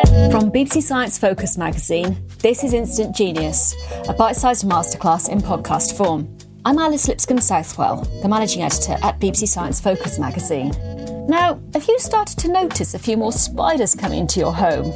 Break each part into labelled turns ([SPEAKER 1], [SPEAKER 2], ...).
[SPEAKER 1] From BBC Science Focus magazine, this is Instant Genius, a bite sized masterclass in podcast form. I'm Alice Lipscomb Southwell, the managing editor at BBC Science Focus magazine. Now, have you started to notice a few more spiders coming into your home?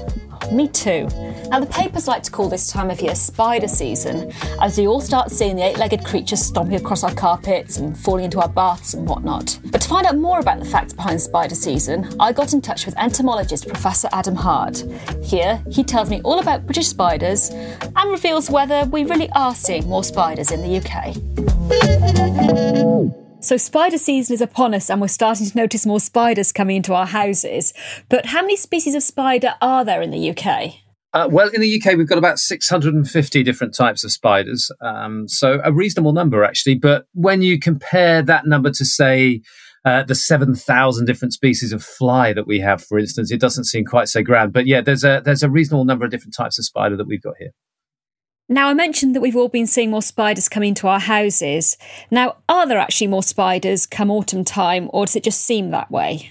[SPEAKER 1] Me too. Now, the papers like to call this time of year spider season, as we all start seeing the eight legged creatures stomping across our carpets and falling into our baths and whatnot. But to find out more about the facts behind spider season, I got in touch with entomologist Professor Adam Hart. Here, he tells me all about British spiders and reveals whether we really are seeing more spiders in the UK. So, spider season is upon us, and we're starting to notice more spiders coming into our houses. But how many species of spider are there in the UK?
[SPEAKER 2] Uh, well, in the UK, we've got about 650 different types of spiders. Um, so, a reasonable number, actually. But when you compare that number to, say, uh, the 7,000 different species of fly that we have, for instance, it doesn't seem quite so grand. But yeah, there's a, there's a reasonable number of different types of spider that we've got here.
[SPEAKER 1] Now, I mentioned that we've all been seeing more spiders come into our houses. Now, are there actually more spiders come autumn time, or does it just seem that way?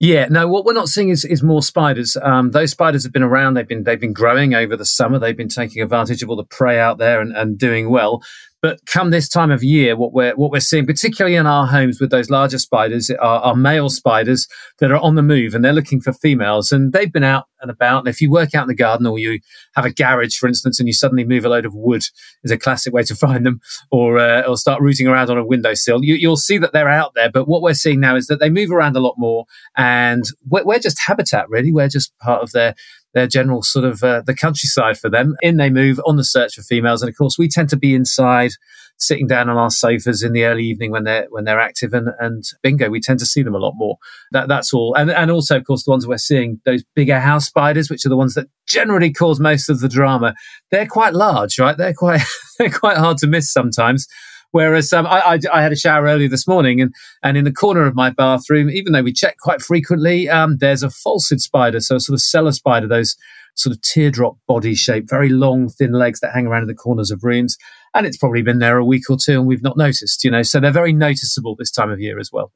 [SPEAKER 2] Yeah, no. What we're not seeing is, is more spiders. Um, those spiders have been around. They've been they've been growing over the summer. They've been taking advantage of all the prey out there and, and doing well. But come this time of year, what we're what we're seeing, particularly in our homes with those larger spiders, are, are, male spiders that are on the move and they're looking for females. And they've been out and about. And if you work out in the garden or you have a garage, for instance, and you suddenly move a load of wood, is a classic way to find them, or uh, or start rooting around on a windowsill. You, will see that they're out there. But what we're seeing now is that they move around a lot more, and we're, we're just habitat really. We're just part of their their general sort of uh, the countryside for them. In they move on the search for females, and of course we tend to be inside, sitting down on our sofas in the early evening when they're when they're active, and and bingo, we tend to see them a lot more. That that's all, and and also of course the ones we're seeing those bigger house spiders, which are the ones that generally cause most of the drama. They're quite large, right? They're quite they're quite hard to miss sometimes. Whereas um, I, I, I, had a shower earlier this morning, and, and in the corner of my bathroom, even though we check quite frequently, um, there's a pholcid spider, so a sort of cellar spider, those sort of teardrop body shape, very long, thin legs that hang around in the corners of rooms. And it's probably been there a week or two, and we've not noticed, you know. So they're very noticeable this time of year as well.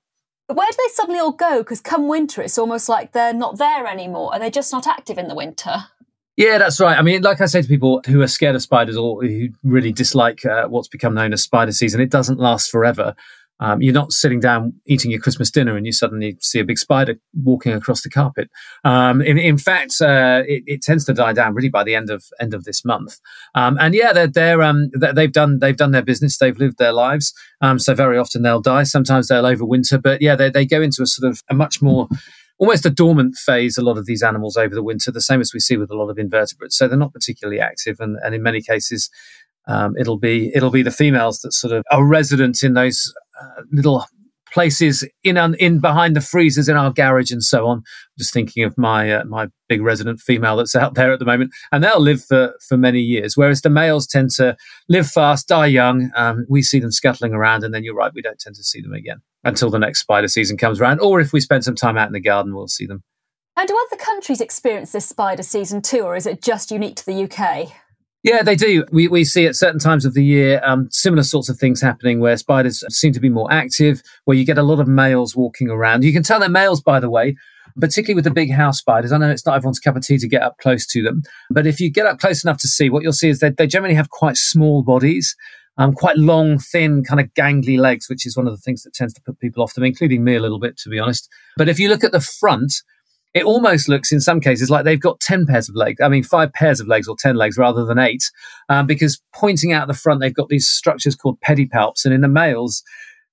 [SPEAKER 1] Where do they suddenly all go? Because come winter, it's almost like they're not there anymore. Are they just not active in the winter?
[SPEAKER 2] Yeah, that's right. I mean, like I say to people who are scared of spiders or who really dislike uh, what's become known as spider season, it doesn't last forever. Um, you're not sitting down eating your Christmas dinner and you suddenly see a big spider walking across the carpet. Um, in, in, fact, uh, it, it, tends to die down really by the end of end of this month. Um, and yeah, they're, they're um, they've done they've done their business. They've lived their lives. Um, so very often they'll die. Sometimes they'll overwinter. But yeah, they, they go into a sort of a much more almost a dormant phase, a lot of these animals over the winter, the same as we see with a lot of invertebrates. So they're not particularly active. And, and in many cases, um, it'll be it'll be the females that sort of are resident in those uh, little places in in behind the freezers in our garage and so on. Just thinking of my uh, my big resident female that's out there at the moment, and they'll live for for many years. Whereas the males tend to live fast, die young. Um, we see them scuttling around, and then you're right, we don't tend to see them again until the next spider season comes around. Or if we spend some time out in the garden, we'll see them.
[SPEAKER 1] And do other countries experience this spider season too, or is it just unique to the UK?
[SPEAKER 2] Yeah, they do. We, we see at certain times of the year um, similar sorts of things happening where spiders seem to be more active, where you get a lot of males walking around. You can tell they're males, by the way, particularly with the big house spiders. I know it's not everyone's cup of tea to get up close to them, but if you get up close enough to see, what you'll see is that they generally have quite small bodies. Um, quite long, thin, kind of gangly legs, which is one of the things that tends to put people off them, including me a little bit, to be honest. But if you look at the front, it almost looks in some cases like they've got 10 pairs of legs. I mean, five pairs of legs or 10 legs rather than eight, um, because pointing out the front, they've got these structures called pedipalps. And in the males,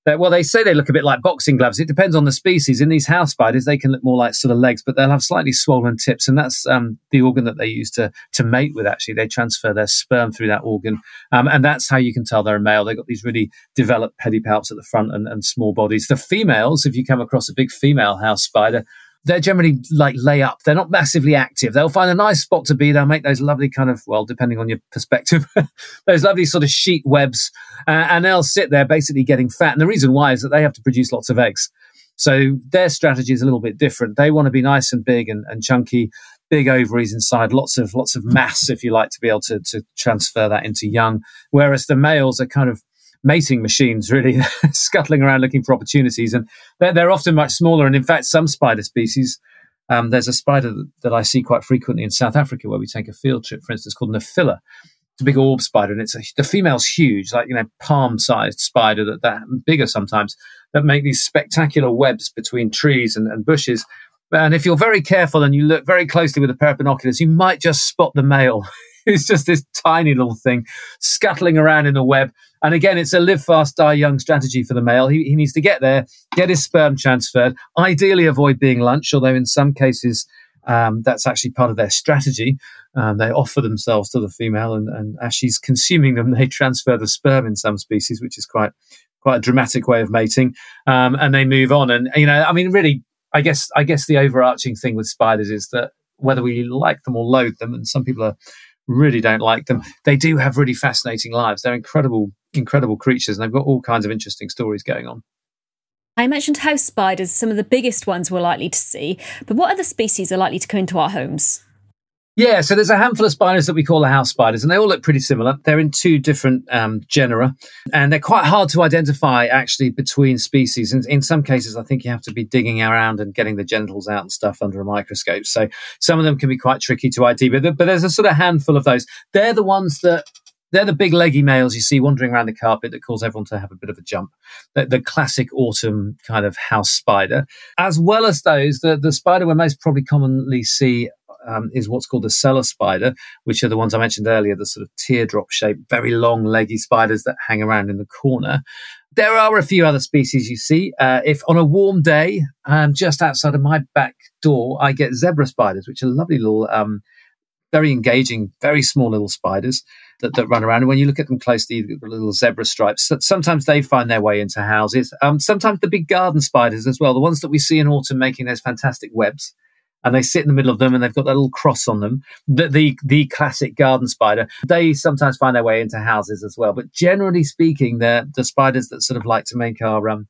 [SPEAKER 2] well, they say they look a bit like boxing gloves. It depends on the species. In these house spiders, they can look more like sort of legs, but they'll have slightly swollen tips, and that's um, the organ that they use to to mate with. Actually, they transfer their sperm through that organ, um, and that's how you can tell they're a male. They've got these really developed pedipalps at the front and, and small bodies. The females, if you come across a big female house spider, they're generally like lay up. They're not massively active. They'll find a nice spot to be. They'll make those lovely kind of, well, depending on your perspective, those lovely sort of sheet webs, uh, and they'll sit there basically getting fat. And the reason why is that they have to produce lots of eggs. So their strategy is a little bit different. They want to be nice and big and, and chunky, big ovaries inside, lots of lots of mass, if you like, to be able to, to transfer that into young. Whereas the males are kind of mating machines, really scuttling around looking for opportunities, and they're, they're often much smaller. And in fact, some spider species. Um, there's a spider that, that, I see quite frequently in South Africa where we take a field trip, for instance, called Nephila. It's a big orb spider, and it's a, the female's huge, like you know, palm-sized spider that that bigger sometimes that make these spectacular webs between trees and, and bushes. And if you're very careful and you look very closely with a pair of binoculars, you might just spot the male. it's just this tiny little thing scuttling around in the web. And again, it's a live fast, die young strategy for the male. He, he needs to get there, get his sperm transferred, ideally avoid being lunch, although in some cases, um, that's actually part of their strategy. Um, they offer themselves to the female, and, and, as she's consuming them, they transfer the sperm in some species, which is quite quite a dramatic way of mating. Um, and they move on, and you know, I mean, really, I guess I guess the overarching thing with spiders is that whether we like them or loathe them, and some people are really don't like them. They do have really fascinating lives. They're incredible, incredible creatures, and they've got all kinds of interesting stories going on.
[SPEAKER 1] I mentioned house spiders, some of the biggest ones we're likely to see, but what other species are likely to come into our homes?
[SPEAKER 2] Yeah, so there's a handful of spiders that we call the house spiders, and they all look pretty similar. They're in two different um, genera, and they're quite hard to identify actually between species. And in some cases, I think you have to be digging around and getting the genitals out and stuff under a microscope. So some of them can be quite tricky to ID, but, but there's a sort of handful of those. They're the ones that they're the big leggy males you see wandering around the carpet that cause everyone to have a bit of a jump. The, the classic autumn kind of house spider, as well as those, the, the spider we most probably commonly see um, is what's called a cellar spider, which are the ones I mentioned earlier, the sort of teardrop shaped, very long, leggy spiders that hang around in the corner. There are a few other species you see. Uh, if on a warm day, um, just outside of my back door, I get zebra spiders, which are lovely little, um, very engaging, very small little spiders that, that run around. And when you look at them closely, the little zebra stripes. Sometimes they find their way into houses. Um, sometimes the big garden spiders as well, the ones that we see in autumn making those fantastic webs and they sit in the middle of them and they've got that little cross on them. The, the, the classic garden spider. They sometimes find their way into houses as well. But generally speaking, they're the spiders that sort of like to make our um,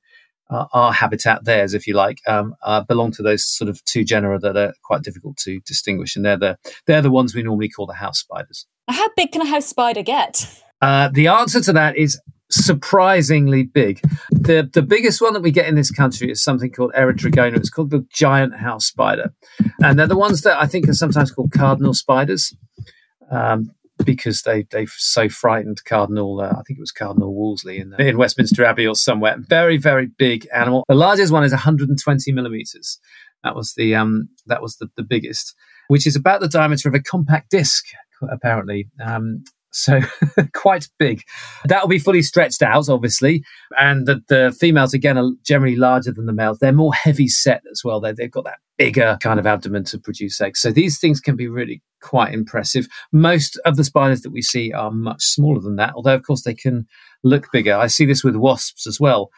[SPEAKER 2] our, our habitat theirs, if you like, um, uh, belong to those sort of two genera that are quite difficult to distinguish, and they're the they're the ones we normally call the house spiders.
[SPEAKER 1] How big can a house spider get?
[SPEAKER 2] Uh, the answer to that is surprisingly big. The the biggest one that we get in this country is something called Eratigena. It's called the giant house spider, and they're the ones that I think are sometimes called cardinal spiders. Um, because they they've so frightened Cardinal, uh, I think it was Cardinal Wolsey in, in Westminster Abbey or somewhere. Very very big animal. The largest one is 120 millimeters. That was the um that was the, the biggest, which is about the diameter of a compact disc apparently. Um, so quite big. That'll be fully stretched out, obviously, and the, the, females again are generally larger than the males. They're more heavy set as well. they they've got that bigger kind of abdomen to produce eggs. So these things can be really quite impressive. Most of the spiders that we see are much smaller than that, although of course they can look bigger. I see this with wasps as well.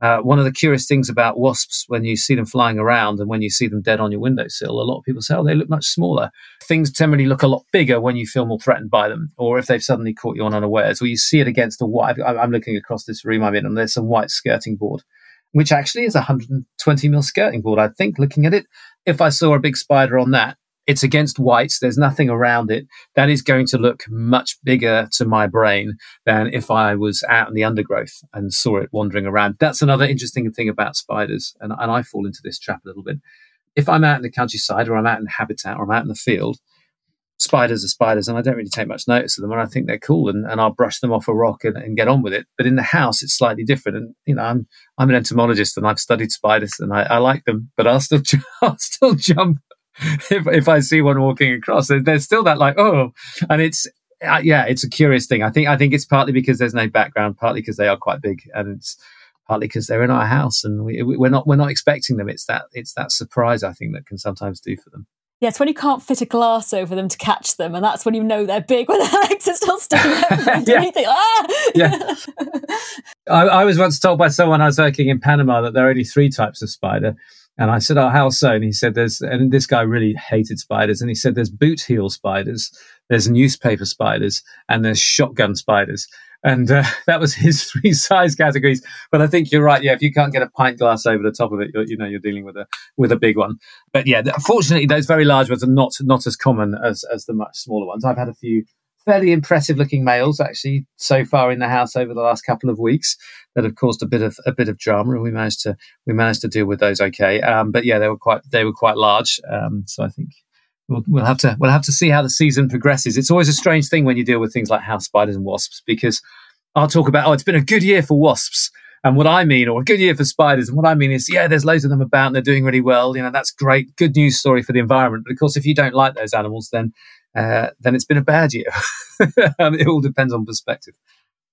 [SPEAKER 2] Uh, one of the curious things about wasps when you see them flying around and when you see them dead on your windowsill, a lot of people say, oh, they look much smaller. Things generally look a lot bigger when you feel more threatened by them, or if they've suddenly caught you on unawares, or you see it against a white. I'm looking across this room I'm in, and there's some white skirting board, which actually is a 120 mil skirting board. I think looking at it, if I saw a big spider on that, it's against whites. There's nothing around it. That is going to look much bigger to my brain than if I was out in the undergrowth and saw it wandering around. That's another interesting thing about spiders. And, and I fall into this trap a little bit. If I'm out in the countryside or I'm out in habitat or I'm out in the field, spiders are spiders and I don't really take much notice of them and I think they're cool and, and I'll brush them off a rock and, and, get on with it. But in the house, it's slightly different. And, you know, I'm, I'm an entomologist and I've studied spiders and I, I like them, but I'll still, I'll still jump if if I see one walking across, there's still that like oh, and it's uh, yeah, it's a curious thing. I think I think it's partly because there's no background, partly because they are quite big, and it's partly because they're in our house and we, we're not we're not expecting them. It's that it's that surprise I think that can sometimes do for them.
[SPEAKER 1] Yeah, it's when you can't fit a glass over them to catch them, and that's when you know they're big when their legs are still sticking out. yeah. Ah!
[SPEAKER 2] yeah. I, I was once told by someone I was working in Panama that there are only three types of spider And I said, "Oh, how so?" And he said, "There's," and this guy really hated spiders, and he said, "There's boot heel spiders, there's newspaper spiders, and there's shotgun spiders." And uh, that was his three size categories. But I think you're right. Yeah, if you can't get a pint glass over the top of it, you know you're dealing with a with a big one. But yeah, fortunately, those very large ones are not not as common as as the much smaller ones. I've had a few fairly impressive looking males actually so far in the house over the last couple of weeks that have caused a bit of a bit of drama and we managed to we managed to deal with those okay um, but yeah they were quite they were quite large um, so I think we'll, we'll have to we'll have to see how the season progresses it's always a strange thing when you deal with things like house spiders and wasps because I'll talk about oh it's been a good year for wasps and what I mean, or a good year for spiders, and what I mean is, yeah, there's loads of them about and they're doing really well. You know, that's great. Good news story for the environment. But of course, if you don't like those animals, then uh, then it's been a bad year. Um, it all depends on perspective.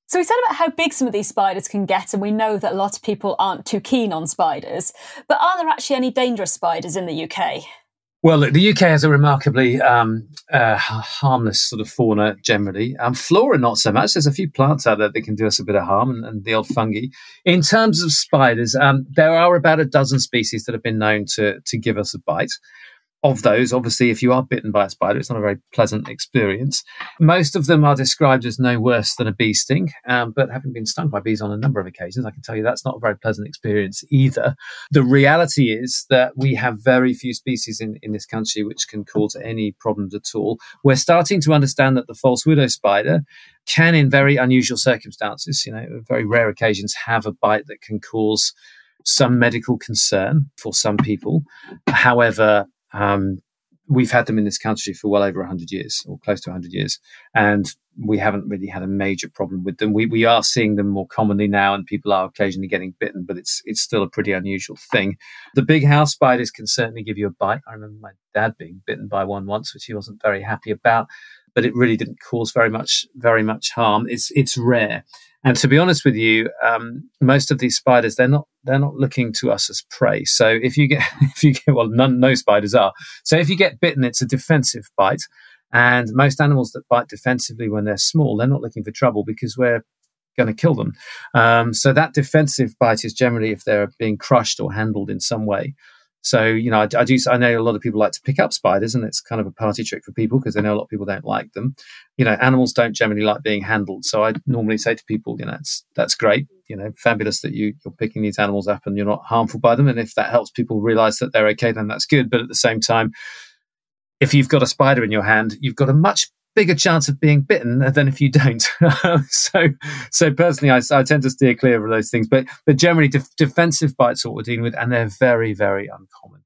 [SPEAKER 1] So we said about how big some of these spiders can get, and we know that a lot of people aren't too keen on spiders. But are there actually any dangerous spiders in the UK?
[SPEAKER 2] Well, the UK has a remarkably um, uh, harmless sort of fauna generally. Um, flora, not so much. There's a few plants out there that can do us a bit of harm, and, and the odd fungi. In terms of spiders, um, there are about a dozen species that have been known to to give us a bite of those, obviously, if you are bitten by a spider, it's not a very pleasant experience. Most of them are described as no worse than a bee sting, um, but having been stung by bees on a number of occasions, I can tell you that's not a very pleasant experience either. The reality is that we have very few species in, in this country which can cause any problems at all. We're starting to understand that the false widow spider can, in very unusual circumstances, you know, very rare occasions, have a bite that can cause some medical concern for some people. However, um, we've had them in this country for well over 100 years or close to 100 years and we haven't really had a major problem with them. We, we are seeing them more commonly now and people are occasionally getting bitten but it's it's still a pretty unusual thing. The big house spiders can certainly give you a bite. I remember my dad being bitten by one once which he wasn't very happy about but it really didn't cause very much very much harm. It's it's rare and to be honest with you, um, most of these spiders they're not they're not looking to us as prey. So if you get if you get well, none no spiders are. So if you get bitten, it's a defensive bite. And most animals that bite defensively when they're small, they're not looking for trouble because we're going to kill them. Um, so that defensive bite is generally if they're being crushed or handled in some way. So, you know, I, I, do, I know a lot of people like to pick up spiders and it's kind of a party trick for people because they know a lot of people don't like them. You know, animals don't generally like being handled. So I normally say to people, you know, it's, that's great. You know, fabulous that you, you're picking these animals up and you're not harmful by them. And if that helps people realize that they're okay, then that's good. But at the same time, if you've got a spider in your hand, you've got a much bigger chance of being bitten than if you don't. so, so personally, I, I, tend to steer clear of those things. But, but generally, def- defensive bites are what we're dealing with, and they're very, very uncommon.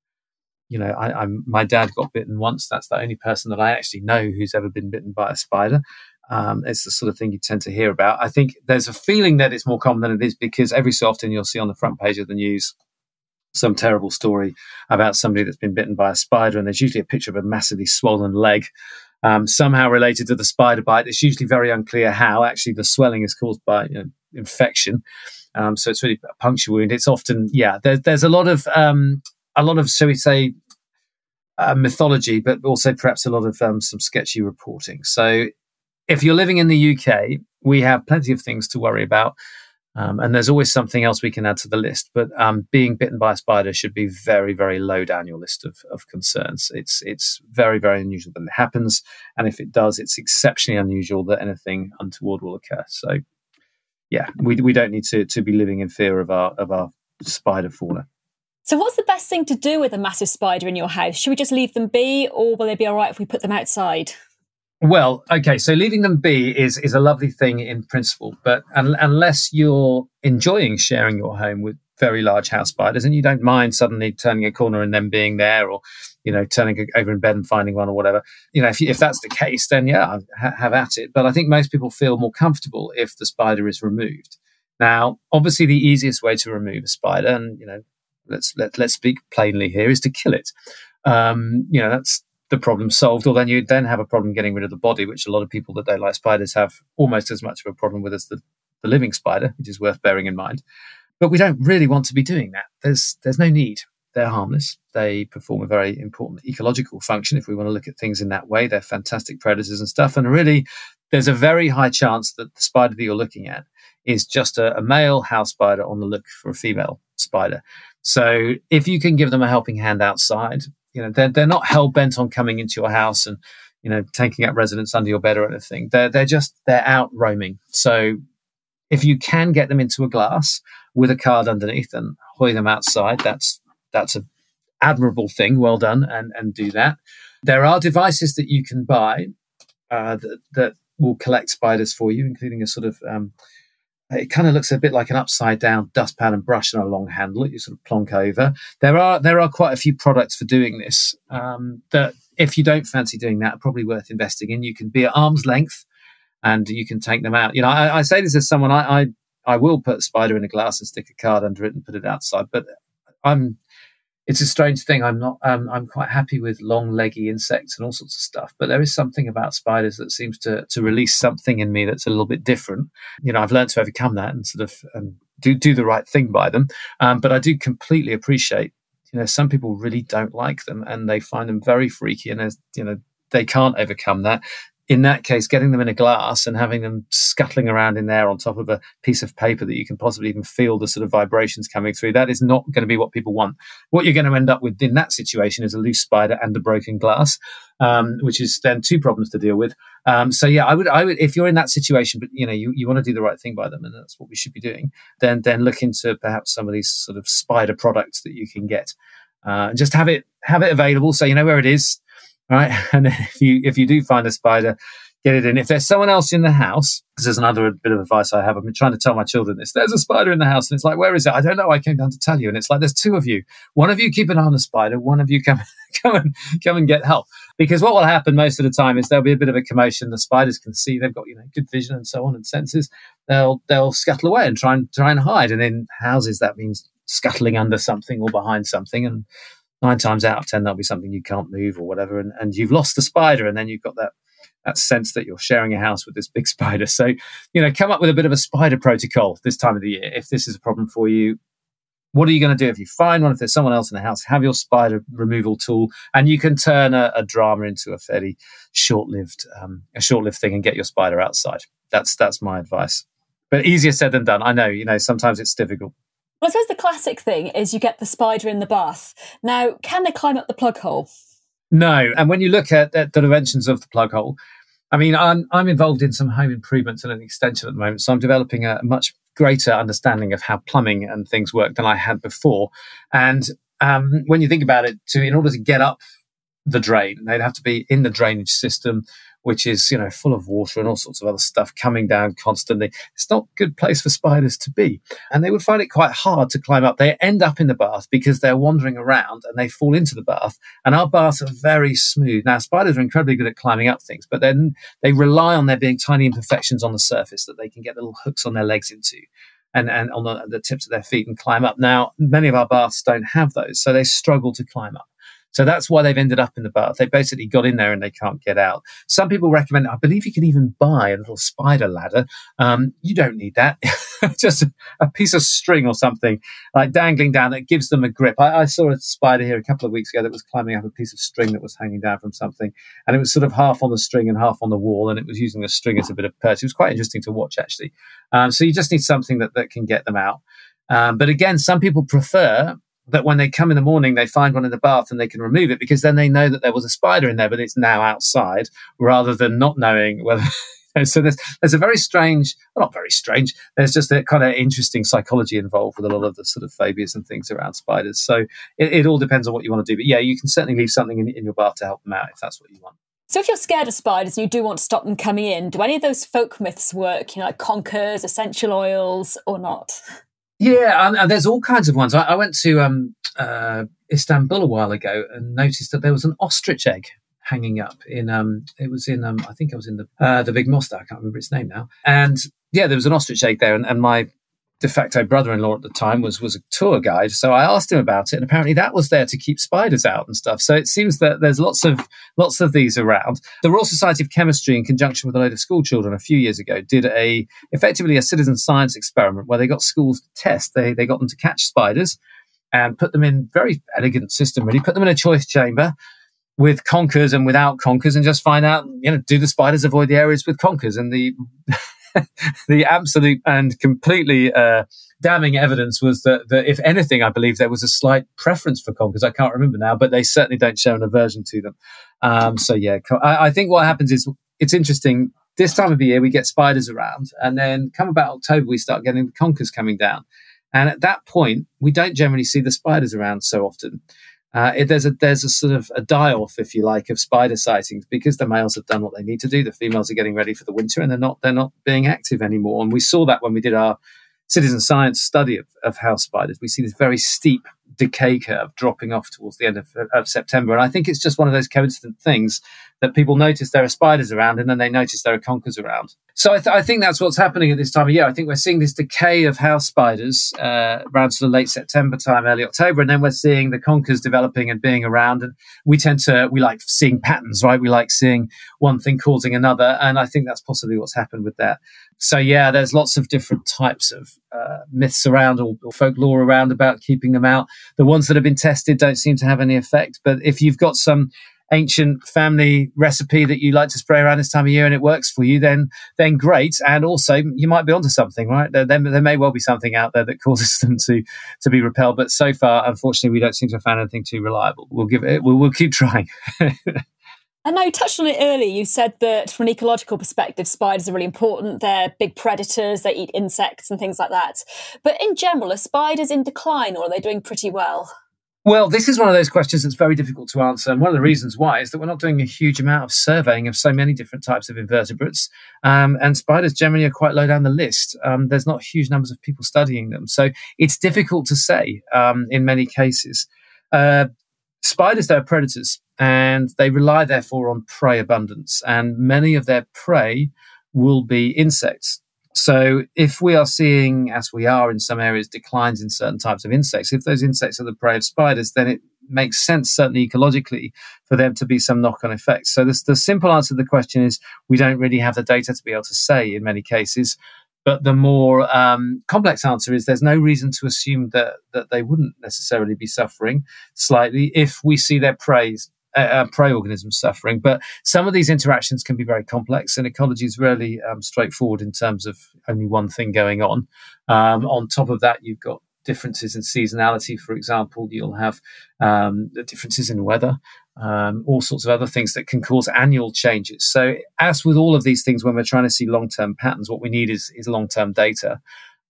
[SPEAKER 2] You know, I, I'm my dad got bitten once. That's the only person that I actually know who's ever been bitten by a spider. Um, it's the sort of thing you tend to hear about. I think there's a feeling that it's more common than it is because every so often you'll see on the front page of the news some terrible story about somebody that's been bitten by a spider, and there's usually a picture of a massively swollen leg um, somehow related to the spider bite. It's usually very unclear how. Actually, the swelling is caused by you know, infection. Um, so it's really a puncture wound. It's often, yeah, there, there's a lot of, um, a lot of, shall we say, uh, mythology, but also perhaps a lot of um, some sketchy reporting. So if you're living in the UK, we have plenty of things to worry about. Um, and there's always something else we can add to the list. But um, being bitten by a spider should be very, very low down your list of, of concerns. It's it's very, very unusual that it happens, and if it does, it's exceptionally unusual that anything untoward will occur. So, yeah, we we don't need to to be living in fear of our of our spider fauna.
[SPEAKER 1] So, what's the best thing to do with a massive spider in your house? Should we just leave them be, or will they be all right if we put them outside?
[SPEAKER 2] Well, okay, so leaving them be is is a lovely thing in principle, but un- unless you're enjoying sharing your home with very large house spiders and you don't mind suddenly turning a corner and them being there or you know turning over in bed and finding one or whatever you know if, if that's the case then yeah ha- have at it. But i think most people feel more comfortable if the spider is removed. Now obviously the easiest way to remove a spider and you know let's let, let's speak plainly here is to kill it. Um, you know that's the problem solved, or then you then have a problem getting rid of the body, which a lot of people that don't like spiders have almost as much of a problem with as the, the living spider, which is worth bearing in mind. But we don't really want to be doing that. There's there's no need. They're harmless. They perform a very important ecological function. If we want to look at things in that way, they're fantastic predators and stuff. And really, there's a very high chance that the spider that you're looking at is just a, a male house spider on the look for a female. spider. So if you can give them a helping hand outside, you know, they're, they're not hell bent on coming into your house and, you know, taking up residence under your bed or anything. They're, they're just, they're out roaming. So if you can get them into a glass with a card underneath and hoy them outside, that's, that's a admirable thing. Well done. And, and do that. There are devices that you can buy uh, that, that will collect spiders for you, including a sort of um, it kind of looks a bit like an upside down dustpan and brush and a long handle that you sort of plonk over. There are there are quite a few products for doing this um, that if you don't fancy doing that, are probably worth investing in. You can be at arm's length and you can take them out. You know, I, I say this as someone I, I I will put a spider in a glass and stick a card under it and put it outside, but I'm it's a strange thing. I'm not. Um, I'm quite happy with long leggy insects and all sorts of stuff, but there is something about spiders that seems to to release something in me that's a little bit different. You know, I've learned to overcome that and sort of um, do do the right thing by them. Um, but I do completely appreciate. You know, some people really don't like them and they find them very freaky, and you know they can't overcome that in that case, getting them in a glass and having them scuttling around in there on top of a piece of paper that you can possibly even feel the sort of vibrations coming through, that is not going to be what people want. What you're going to end up with in that situation is a loose spider and a broken glass, um, which is then two problems to deal with. Um, so yeah, I would, I would, if you're in that situation, but you know, you, you want to do the right thing by them, and that's what we should be doing. Then, then look into perhaps some of these sort of spider products that you can get, uh, and just have it, have it available, so you know where it is right? And if you if you do find a spider, get it in. If there's someone else in the house, because there's another bit of advice I have. I've been trying to tell my children this. There's a spider in the house, and it's like, where is it? I don't know. I came down to tell you, and it's like, there's two of you. One of you keep an eye on the spider. One of you come come and come and get help. Because what will happen most of the time is there'll be a bit of a commotion. The spiders can see they've got you know good vision and so on and senses. They'll they'll scuttle away and try and try and hide. And in houses, that means scuttling under something or behind something and nine times out of ten there'll be something you can't move or whatever, and, and you've lost the spider, and then you've got that that sense that you're sharing a house with this big spider. So, you know, come up with a bit of a spider protocol this time of the year. If this is a problem for you, what are you going to do if you find one? If there's someone else in the house, have your spider removal tool, and you can turn a, a drama into a fairly short-lived, um, a short-lived thing, and get your spider outside. That's that's my advice. But easier said than done. I know. You know, sometimes it's difficult.
[SPEAKER 1] Well, I suppose the classic thing is you get the spider in the bath. Now, can they climb up the plug hole?
[SPEAKER 2] No. And when you look at, at the dimensions of the plug hole, I mean, I'm, I'm involved in some home improvements and an extension at the moment. So I'm developing a much greater understanding of how plumbing and things work than I had before. And um, when you think about it, to in order to get up the drain, they'd have to be in the drainage system which is you know full of water and all sorts of other stuff coming down constantly. It's not a good place for spiders to be, and they would find it quite hard to climb up. They end up in the bath because they're wandering around and they fall into the bath. And our baths are very smooth. Now spiders are incredibly good at climbing up things, but then they rely on there being tiny imperfections on the surface that they can get little hooks on their legs into and, and on the, the, tips of their feet and climb up. Now, many of our baths don't have those, so they struggle to climb up. So that's why they've ended up in the bath. They basically got in there and they can't get out. Some people recommend, I believe you can even buy a little spider ladder. Um, you don't need that. Just a, piece of string or something like dangling down that gives them a grip. I, I, saw a spider here a couple of weeks ago that was climbing up a piece of string that was hanging down from something. And it was sort of half on the string and half on the wall. And it was using the string as a bit of perch. It was quite interesting to watch, actually. Um, so you just need something that, that can get them out. Um, but again, some people prefer that when they come in the morning, they find one in the bath and they can remove it because then they know that there was a spider in there, but it's now outside rather than not knowing whether. so there's there's a very strange, well, not very strange. There's just a kind of interesting psychology involved with a lot of the sort of phobias and things around spiders. So it, it all depends on what you want to do. But yeah, you can certainly leave something in, in your bath to help them out if that's what you want.
[SPEAKER 1] So, if you're scared of spiders and you do want to stop them coming in, do any of those folk myths work? You know, like conkers, essential oils, or not?
[SPEAKER 2] Yeah, and, and, there's all kinds of ones. I, I went to um, uh, Istanbul a while ago and noticed that there was an ostrich egg hanging up in. Um, it was in. Um, I think I was in the uh, the big mosque. I can't remember its name now. And yeah, there was an ostrich egg there, and, and my de facto brother-in-law at the time was was a tour guide so i asked him about it and apparently that was there to keep spiders out and stuff. So it seems that there's lots of lots of these around. The royal society of chemistry in conjunction with a load of school children a few years ago did a effectively a citizen science experiment where they got schools to test. They they got them to catch spiders and put them in very elegant system really. Put them in a choice chamber with conkers and without conkers and just find out you know do the spiders avoid the areas with conkers? And the the absolute and completely uh, damning evidence was that, that, if anything, I believe there was a slight preference for conkers. I can't remember now, but they certainly don't show an aversion to them. Um, so yeah, I, I think what happens is it's interesting. This time of the year, we get spiders around, and then come about October, we start getting the conkers coming down. And at that point, we don't generally see the spiders around so often. Uh, it, there's a there's a sort of a die off, if you like, of spider sightings because the males have done what they need to do. The females are getting ready for the winter, and they're not they're not being active anymore. And we saw that when we did our citizen science study of, of house spiders. We see this very steep decay curve dropping off towards the end of, of, September. And I think it's just one of those coincident things that people notice there are spiders around and then they notice there are conkers around. So I, th- I think that's what's happening at this time of year. I think we're seeing this decay of house spiders uh, around sort of late September time, early October, and then we're seeing the conkers developing and being around. And we tend to, we like seeing patterns, right? We like seeing one thing causing another. And I think that's possibly what's happened with that. So yeah, there's lots of different types of uh, myths around or, or folklore around about keeping them out. The ones that have been tested don't seem to have any effect. But if you've got some ancient family recipe that you like to spray around this time of year and it works for you, then then great. And also you might be onto something, right? There, there, there, may well be something out there that causes them to to be repelled. But so far, unfortunately, we don't seem to have found anything too reliable. We'll give it. We'll, we'll keep trying.
[SPEAKER 1] I know you touched on it earlier. You said that from an ecological perspective, spiders are really important. They're big predators, they eat insects and things like that. But in general, are spiders in decline or are they doing pretty well?
[SPEAKER 2] Well, this is one of those questions that's very difficult to answer. And one of the reasons why is that we're not doing a huge amount of surveying of so many different types of invertebrates. Um, and spiders generally are quite low down the list. Um, there's not huge numbers of people studying them. So it's difficult to say um, in many cases. Uh, spiders, they're predators and they rely therefore on prey abundance. And many of their prey will be insects. So if we are seeing, as we are in some areas, declines in certain types of insects, if those insects are the prey of spiders, then it makes sense, certainly ecologically, for there to be some knock on effects. So this, the simple answer to the question is we don't really have the data to be able to say in many cases. But the more um, complex answer is there's no reason to assume that, that they wouldn't necessarily be suffering slightly if we see their prey uh, uh, prey organisms suffering. But some of these interactions can be very complex, and ecology is really um, straightforward in terms of only one thing going on. Um, on top of that, you've got differences in seasonality. For example, you'll have um, differences in weather, um, all sorts of other things that can cause annual changes. So, as with all of these things, when we're trying to see long term patterns, what we need is, is long term data.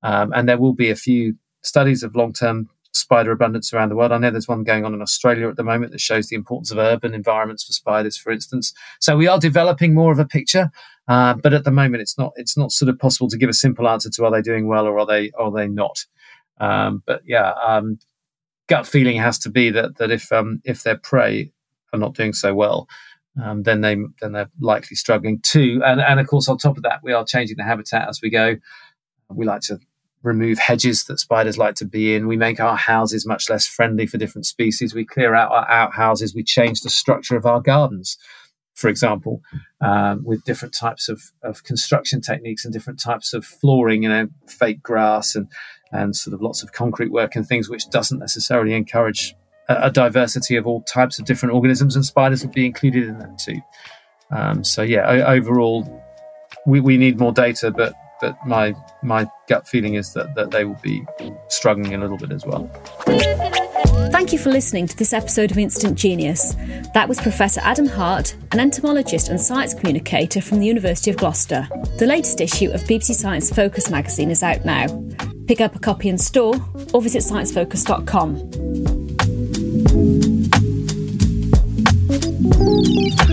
[SPEAKER 2] Um, and there will be a few studies of long term spider abundance around the world. I know there's one going on in Australia at the moment that shows the importance of urban environments for spiders, for instance. So we are developing more of a picture, uh, but at the moment it's not it's not sort of possible to give a simple answer to are they doing well or are they are they not. Um, but yeah, um, gut feeling has to be that that if um, if their prey are not doing so well. Um, then they then they're likely struggling too, and and of course on top of that we are changing the habitat as we go. We like to remove hedges that spiders like to be in. We make our houses much less friendly for different species. We clear out our outhouses. We change the structure of our gardens, for example, um, with different types of, of construction techniques and different types of flooring, you know, fake grass and, and sort of lots of concrete work and things, which doesn't necessarily encourage a, a diversity of all types of different organisms, and spiders would be included in that too. Um, so, yeah, overall, we, we need more data, but but my my gut feeling is that, that they will be struggling a little bit as well.
[SPEAKER 1] Thank you for listening to this episode of Instant Genius. That was Professor Adam Hart, an entomologist and science communicator from the University of Gloucester. The latest issue of BBC Science Focus magazine is out now. Pick up a copy in store or visit sciencefocus.com.